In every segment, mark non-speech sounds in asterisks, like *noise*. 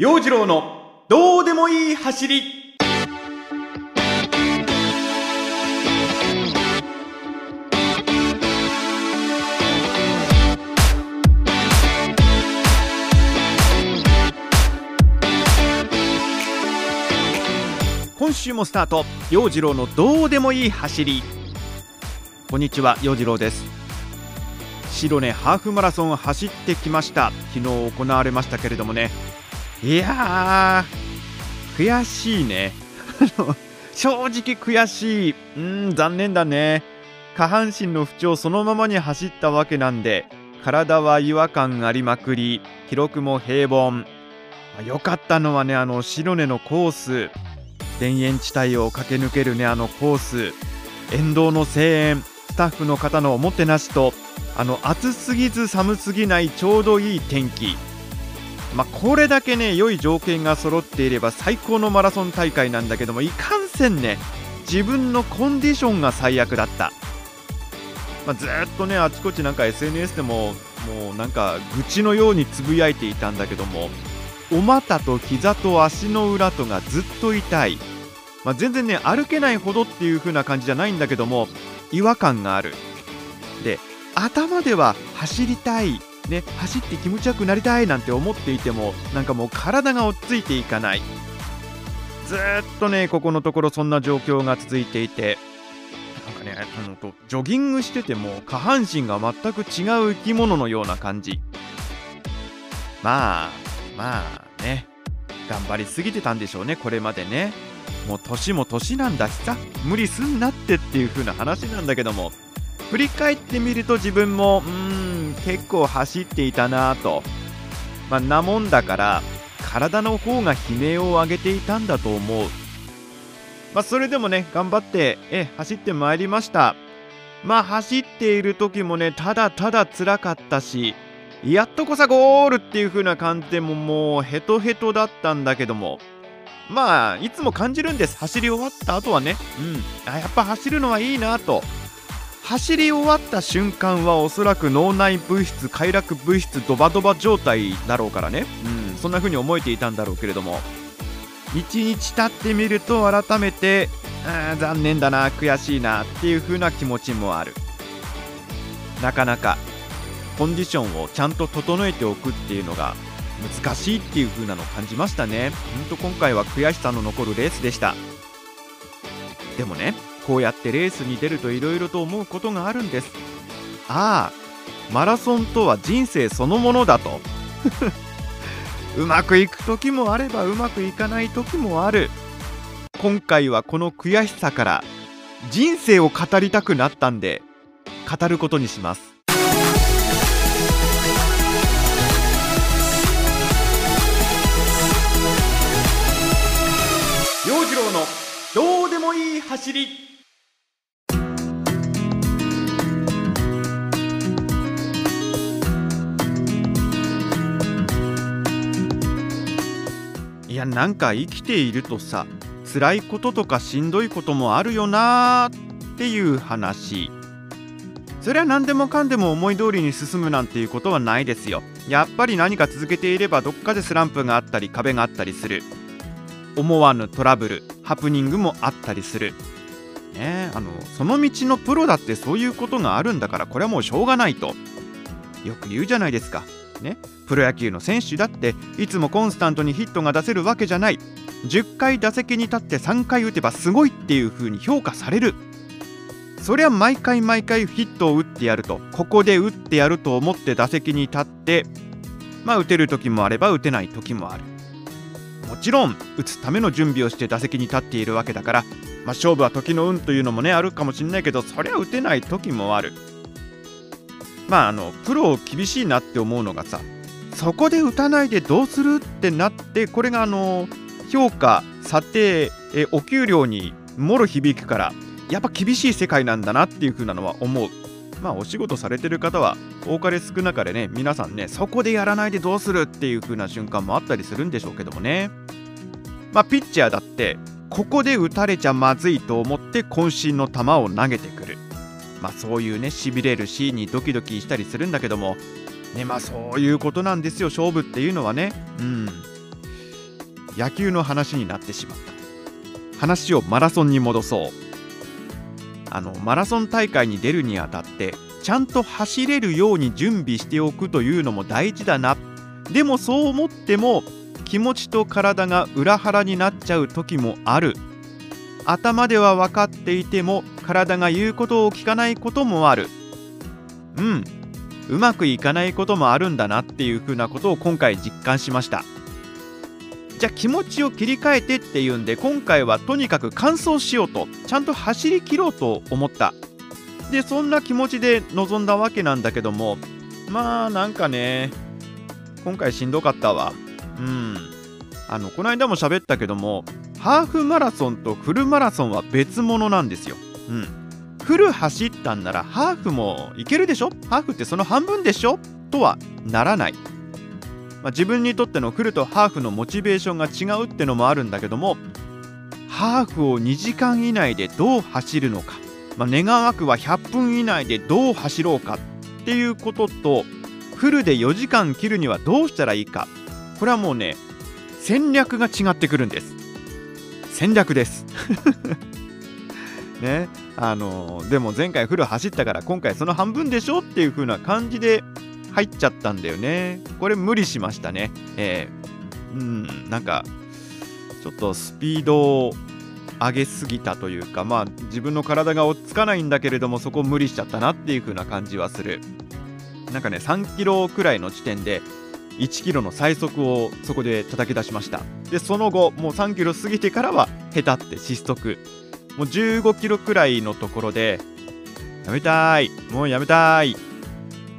陽次郎のどうでもいい走り。今週もスタート。陽次郎のどうでもいい走り。こんにちは陽次郎です。白根ハーフマラソン走ってきました。昨日行われましたけれどもね。いやー悔しいね。*laughs* 正直悔しい。うん残念だね。下半身の不調そのままに走ったわけなんで体は違和感ありまくり記録も平凡。良かったのはねあの白根のコース。田園地帯を駆け抜けるねあのコース。沿道の声援スタッフの方のおもてなしとあの暑すぎず寒すぎないちょうどいい天気。まあ、これだけね良い条件が揃っていれば最高のマラソン大会なんだけどもいかんせんね自分のコンディションが最悪だった、まあ、ずっとねあちこちなんか SNS でももうなんか愚痴のようにつぶやいていたんだけどもお股と膝と足の裏とがずっと痛い、まあ、全然ね歩けないほどっていう風な感じじゃないんだけども違和感がある。で頭では走りたい。ね、走って気持ちよくなりたいなんて思っていてもなんかもう体が落ち着いていかない。ずっとねここのところそんな状況が続いていてなんかねあのとジョギングしてても下半身が全く違う生き物のような感じ。まあまあね頑張りすぎてたんでしょうねこれまでね。もう年も年なんだしさ無理すんなってっていう風な話なんだけども。振り返ってみると自分もうーん結構走っていたなぁと。まあなもんだから体の方が悲鳴を上げていたんだと思う。まあそれでもね頑張ってえ走ってまいりました。まあ走っている時もねただただ辛かったしやっとこさゴールっていう風な感じでももうヘトヘトだったんだけども。まあいつも感じるんです。走り終わった後はね。うん。あやっぱ走るのはいいなと。走り終わった瞬間はおそらく脳内物質快楽物質ドバドバ状態だろうからね、うん、そんな風に思えていたんだろうけれども。1日経ってみると改めてあ残念だな悔しいなっていう風な気持ちもある。なかなかコンディションをちゃんと整えておくっていうのが難しいっていう風なのを感じましたね。ほんと今回は悔しさの残るレースでした。でもねこうやってレースに出るといろいろと思うことがあるんです。ああマラソンとは人生そのものだと。*laughs* うまくいく時もあればうまくいかない時もある。今回はこの悔しさから人生を語りたくなったんで語ることにします。陽次郎のどうでもいい走り。やなんか生きているとさ辛いこととかしんどいこともあるよなーっていう話。そりゃ何でもかんでも思い通りに進むなんていうことはないですよ。やっぱり何か続けていればどっかでスランプがあったり壁があったりする。思わぬトラブルハプニングもあったりする。ねあのその道のプロだってそういうことがあるんだからこれはもうしょうがないと。よく言うじゃないですか。ね。プロ野球の選手だっていつもコンスタントにヒットが出せるわけじゃない。10回打席に立って3回打てばすごいっていう風に評価される。そりゃ毎回毎回ヒットを打ってやるとここで打ってやると思って打席に立ってまあ打てる時もあれば打てない時もある。もちろん打つための準備をして打席に立っているわけだから、まあ、勝負は時の運というのもねあるかもしれないけどそりゃ打てない時もある。まああのプロ厳しいなって思うのがさそこで打たないでどうするってなってこれがあの評価査定えお給料にもろ響くからやっぱ厳しい世界なんだなっていう風なのは思う。まあお仕事されてる方は多かれ少なかれね皆さんねそこでやらないでどうするっていう風な瞬間もあったりするんでしょうけどもね。まあピッチャーだってここで打たれちゃまずいと思って渾身の球を投げてくる。まあそういうねしびれるシーンにドキドキしたりするんだけどもねまあそういうことなんですよ勝負っていうのはね。うん。野球の話になってしまった。話をマラソンに戻そう。あのマラソン大会に出るにあたってちゃんと走れるように準備しておくというのも大事だな。でもそう思っても気持ちと体が裏腹になっちゃう時もある。頭では分かっていても体が言うことを聞かないこともある。うん。うまくいかないこともあるんだなっていうふうなことを今回実感しました。じゃあ気持ちを切り替えてっていうんで今回はとにかく完走しようとちゃんと走り切ろうと思った。でそんな気持ちで臨んだわけなんだけどもまあなんかね今回しんどかったわ。うん。あのこの間も喋ったけどもハーフマラソンとフルマラソンは別物なんですよ。うん。フル走ったんならハーフもいけるでしょ？ハーフってその半分でしょ？とはならない。まあ、自分にとってのフルとハーフのモチベーションが違うってのもあるんだけどもハーフを2時間以内でどう走るのか、まあ、願わくは100分以内でどう走ろうかっていうこととフルで4時間切るにはどうしたらいいか。これはもうね戦略が違ってくるんです。戦略です。ねあの、でも前回フル走ったから今回その半分でしょっていう風な感じで入っちゃったんだよね。これ無理しましたね。えー、うん、なんか、ちょっとスピードを上げすぎたというか、まあ自分の体が追っつかないんだけれども、そこ無理しちゃったなっていう風な感じはする。なんかね、3キロくらいの地点で、1キロの最速をそこで叩き出しました。で、その後、もう3キロ過ぎてからは、下手って失速。もう15キロくらいのところで、やめたい、もうやめたい。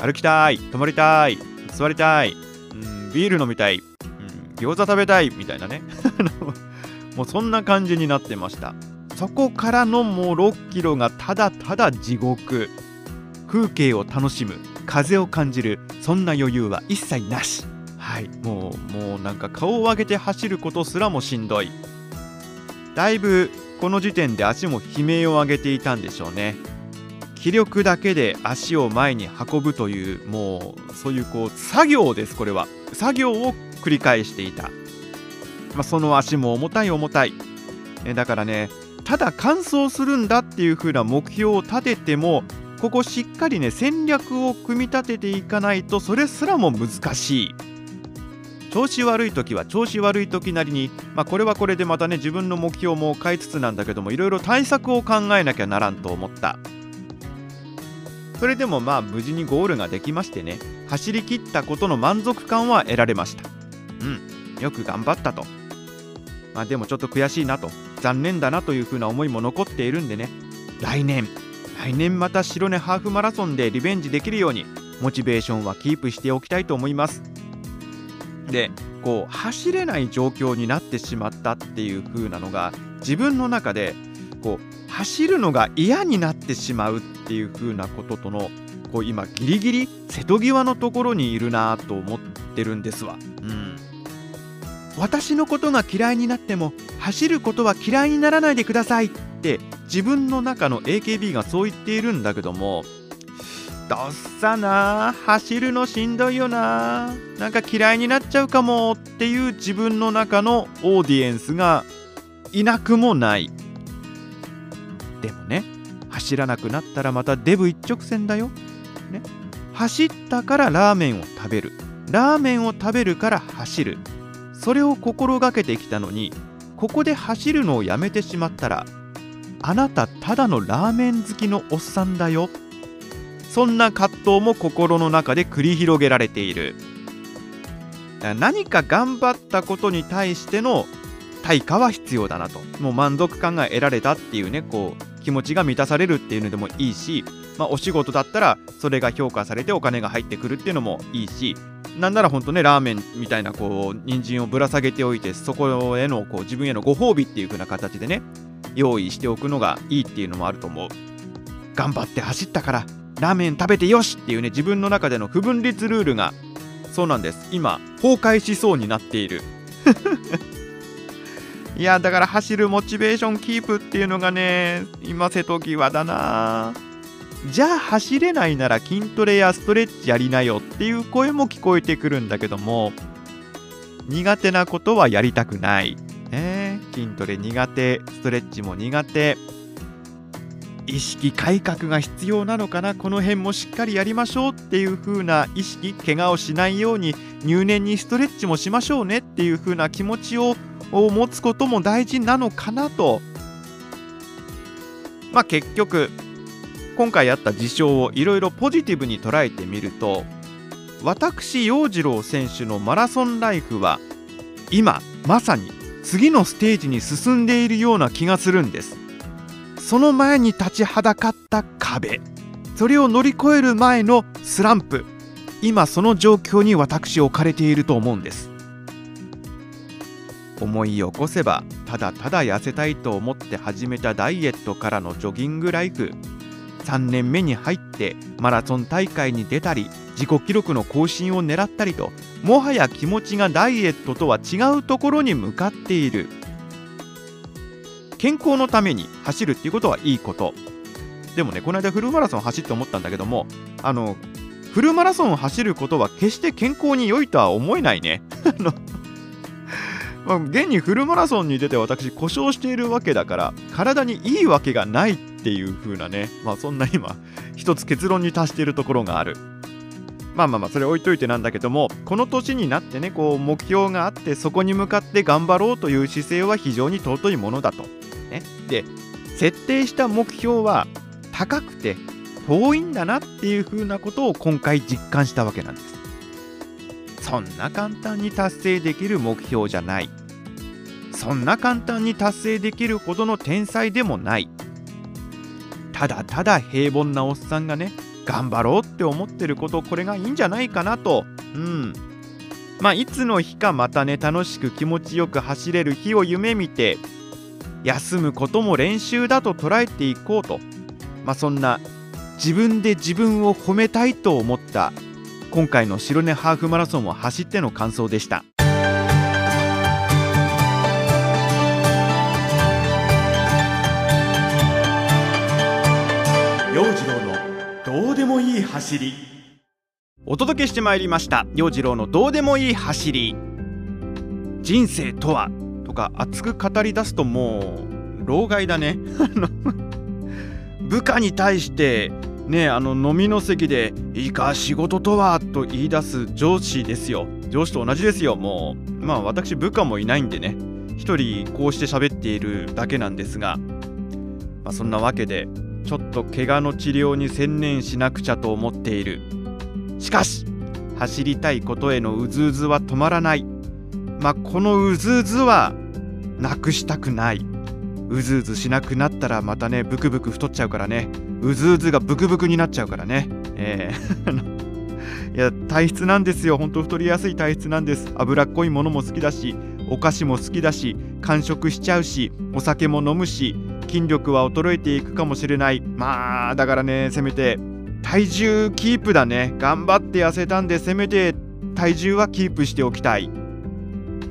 歩きたい。泊まりたい。座りたい、うん、ビール飲みたい、うん、餃子食べたい。みたいなね。*laughs* もうそんな感じになってました。そこからのもう6キロがただただ地獄。風景を楽しむ。風を感じる。そんな余裕は一切なし。はい。もうもうなんか顔を上げて走ることすらもしんどい。だいぶこの時点で足も悲鳴を上げていたんでしょうね。気力だけで足を前に運ぶというもうそういうこう作業ですこれは。作業を繰り返していた、まあ、その足も重たい重たい、えだからねただ完走するんだっていう風な目標を立ててもここしっかりね戦略を組み立てていかないとそれすらも難しい。調子悪い時は調子悪い時なりに、まあ、これはこれでまたね自分の目標も変えつつなんだけどもいろいろ対策を考えなきゃならんと思った。それでもまあ無事にゴールができましてね走り切ったことの満足感は得られました。うんよく頑張ったと。まあでもちょっと悔しいなと。残念だなというふうな思いも残っているんでね。来年来年また白根ハーフマラソンでリベンジできるようにモチベーションはキープしておきたいと思います。でこう走れない状況になってしまったっていう風なのが自分の中でこう走るのが嫌になってしまうっていう風なこととのこう今ギリギリ瀬戸際のところにいるなと思ってるんですわ。うん私のことが嫌いになっても走ることは嫌いにならないでくださいって自分の中の AKB がそう言っているんだけどもどっさな走るのしんどいよな。なんか嫌いになっちゃうかもっていう自分の中のオーディエンスがいなくもない。でもね走らなくなったらまたデブ一直線だよ、ね、走ったからラーメンを食べる。ラーメンを食べるから走る。それを心がけてきたのにここで走るのをやめてしまったらあなたただのラーメン好きのおっさんだよ。そんな葛藤も心の中で繰り広げられている。何か頑張ったことに対しての対価は必要だなと。もう満足感が得られたっていうねこう気持ちが満たされるっていうのでもいいし、まあ、お仕事だったらそれが評価されてお金が入ってくるっていうのもいいしなんなら本当ねラーメンみたいなこう人参をぶら下げておいてそこへのこう自分へのご褒美っていう風な形でね用意しておくのがいいっていうのもあると思う。頑張って走ったから。ラーメン食べてよしっていうね自分の中での不分率ルールがそうなんです。今崩壊しそうになっている。*laughs* いやだから走るモチベーションキープっていうのがね今瀬戸際だな。じゃあ走れないなら筋トレやストレッチやりなよっていう声も聞こえてくるんだけども苦手なことはやりたくない、ね、筋トレ苦手ストレッチも苦手。意識改革が必要なのかなこの辺もしっかりやりましょうっていう風な意識怪我をしないように入念にストレッチもしましょうねっていう風な気持ちを持つことも大事なのかなと。まあ結局今回あった事象をいろいろポジティブに捉えてみると私陽次郎選手のマラソンライフは今まさに次のステージに進んでいるような気がするんです。その前に立ちはだかった壁。それを乗り越える前のスランプ。今その状況に私置かれていると思うんです。思い起こせばただただ痩せたいと思って始めたダイエットからのジョギングライフ。3年目に入ってマラソン大会に出たり自己記録の更新を狙ったりともはや気持ちがダイエットとは違うところに向かっている。健康のために走るっていうことはいいこと。でもねこの間フルマラソン走って思ったんだけどもあのフルマラソンを走ることは決して健康に良いとは思えないね。*laughs* あのまあ、現にフルマラソンに出て私故障しているわけだから体にいいわけがないっていう風なねまあそんな今一つ結論に達しているところがある。まあまあまあそれ置いといてなんだけどもこの年になってねこう目標があってそこに向かって頑張ろうという姿勢は非常に尊いものだと。ね、で設定した目標は高くて遠いんだなっていう風なことを今回実感したわけなんです。そんな簡単に達成できる目標じゃない。そんな簡単に達成できるほどの天才でもない。ただただ平凡なおっさんがね頑張ろうって思ってることこれがいいんじゃないかなと。うん。まあいつの日かまたね楽しく気持ちよく走れる日を夢見て休むことも練習だと捉えていこうと、まあ、そんな自分で自分を褒めたいと思った今回の白根ハーフマラソンを走っての感想でした。陽次郎のどうでもいい走り。お届けしてまいりました。陽次郎のどうでもいい走り。人生とはとか熱く語り出すともう老害だね。*laughs* 部下に対してねあの飲みの席で「いいか仕事とは」と言い出す上司ですよ。上司と同じですよ。もうまあ私部下もいないんでね。一人こうして喋っているだけなんですが、まあ、そんなわけでちょっと怪我の治療に専念しなくちゃと思っている。しかし走りたいことへのうずうずは止まらない。まあ、このうずうずはなくしたくない。うずうずしなくなったらまたねブクブク太っちゃうからね。うずうずがブクブクになっちゃうからね。えー。*laughs* いや体質なんですよ。ほんと太りやすい体質なんです。脂っこいものも好きだしお菓子も好きだし完食しちゃうしお酒も飲むし筋力は衰えていくかもしれない。まあだからねせめて体重キープだね。頑張って痩せたんでせめて体重はキープしておきたい。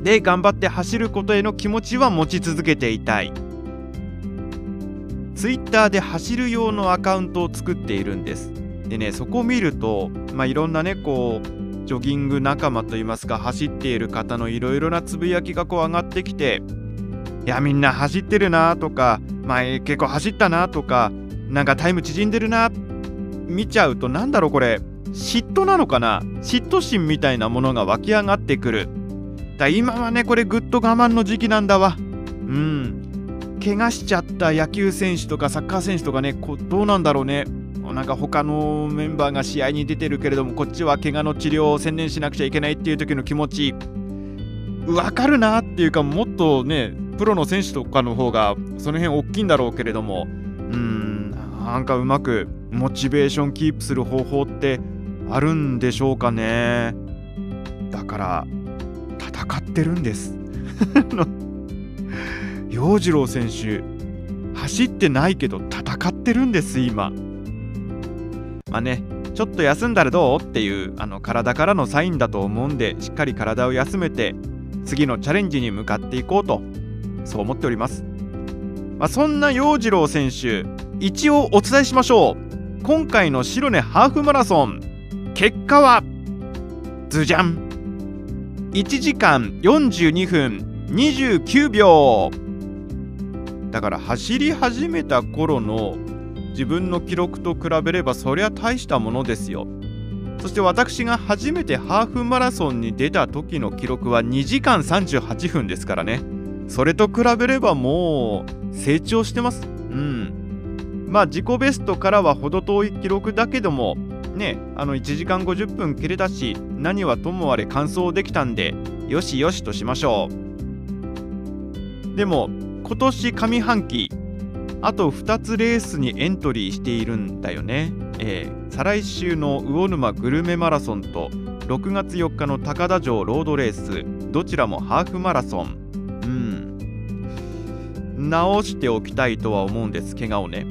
で頑張って走ることへの気持ちは持ち続けていたい。Twitter で走る用のアカウントを作っているんです。でねそこを見ると、まあ、いろんなねこうジョギング仲間といいますか走っている方のいろいろなつぶやきがこう上がってきていやみんな走ってるなとか、まあ、結構走ったなとかなんかタイム縮んでるな見ちゃうとなんだろうこれ。嫉妬なのかな。嫉妬心みたいなものが湧き上がってくる。だ今はねこれぐっと我慢の時期なんだわ。うん。怪我しちゃった野球選手とかサッカー選手とかねこどうなんだろうね。なんか他のメンバーが試合に出てるけれどもこっちは怪我の治療を専念しなくちゃいけないっていう時の気持ち。わかるなっていうかもっとねプロの選手とかの方がその辺大きいんだろうけれども。うん。なんかうまくモチベーションキープする方法ってあるんでしょうかね。だから戦ってるんです。*laughs* 洋次郎選手走ってないけど戦ってるんです今。まあねちょっと休んだらどう？っていうあの体からのサインだと思うんでしっかり体を休めて次のチャレンジに向かっていこうとそう思っております、まあ、そんな洋次郎選手一応お伝えしましょう。今回の白根ハーフマラソン。結果はズジャン。1時間42分29秒。だから走り始めた頃の自分の記録と比べればそりゃ大したものですよ。そして私が初めてハーフマラソンに出た時の記録は2時間38分ですからね。それと比べればもう成長してます。うん。まあ自己ベストからは程遠い記録だけどもねあの1時間50分切れたし何はともあれ完走できたんでよしよしとしましょう。でも今年上半期あと2つレースにエントリーしているんだよね、えー、再来週の魚沼グルメマラソンと6月4日の高田城ロードレースどちらもハーフマラソン。うん。直しておきたいとは思うんです怪我をね、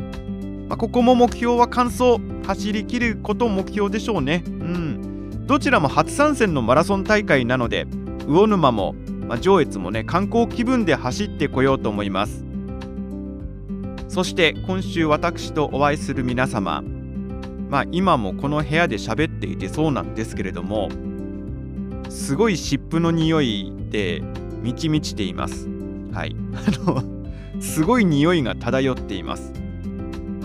まあ、ここも目標は完走。走りきること目標でしょうね。うん。どちらも初参戦のマラソン大会なので魚沼も、まあ、上越もね観光気分で走ってこようと思います。そして今週私とお会いする皆様まあ今もこの部屋で喋っていてそうなんですけれどもすごい湿布の匂いで満ち満ちています。はい。あのすごい匂いが漂っています。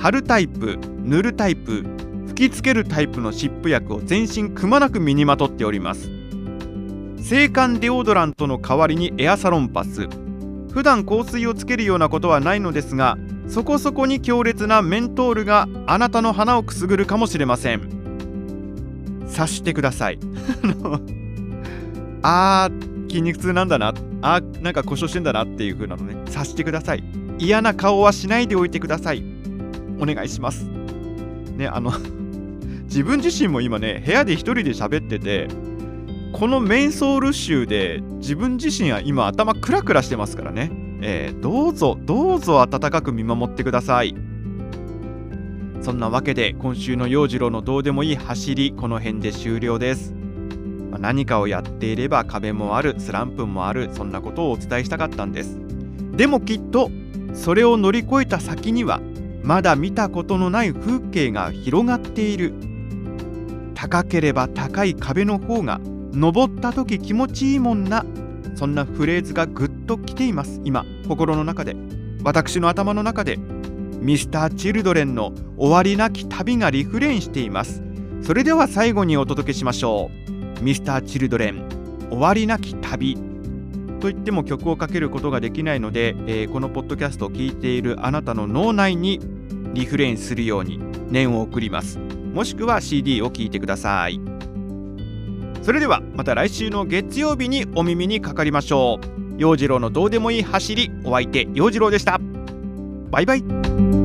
貼るタイプ塗るタイプ吹きつけるタイプの湿布薬を全身くまなく身にまとっております。制汗デオドラントの代わりにエアサロンパス。普段香水をつけるようなことはないのですがそこそこに強烈なメントールがあなたの鼻をくすぐるかもしれません。察してください。*laughs* あー筋肉痛なんだな。あーなんか故障してんだなっていう風なのね。察してください。嫌な顔はしないでおいてください。お願いします。ねあの *laughs* 自分自身も今ね部屋で一人で喋っててこのメンソール臭で自分自身は今頭クラクラしてますからね。えー、どうぞどうぞ温かく見守ってください。そんなわけで今週の陽次郎のどうでもいい走りこの辺で終了です、まあ、何かをやっていれば壁もあるスランプもあるそんなことをお伝えしたかったんです。でもきっとそれを乗り越えた先にはまだ見たことのない風景が広がっている。高ければ高い壁の方が登った時気持ちいいもんな。そんなフレーズがぐっと来ています今心の中で。私の頭の中でミスター・チルドレンの終わりなき旅がリフレインしています。それでは最後にお届けしましょう。ミスター・チルドレン終わりなき旅。と言っても曲をかけることができないので、えー、このポッドキャストを聴いているあなたの脳内にリフレインするように念を送ります。もしくは CD を聴いてください。それではまた来週の月曜日にお耳にかかりましょう。陽次郎のどうでもいい走りお相手陽次郎でした。バイバイ。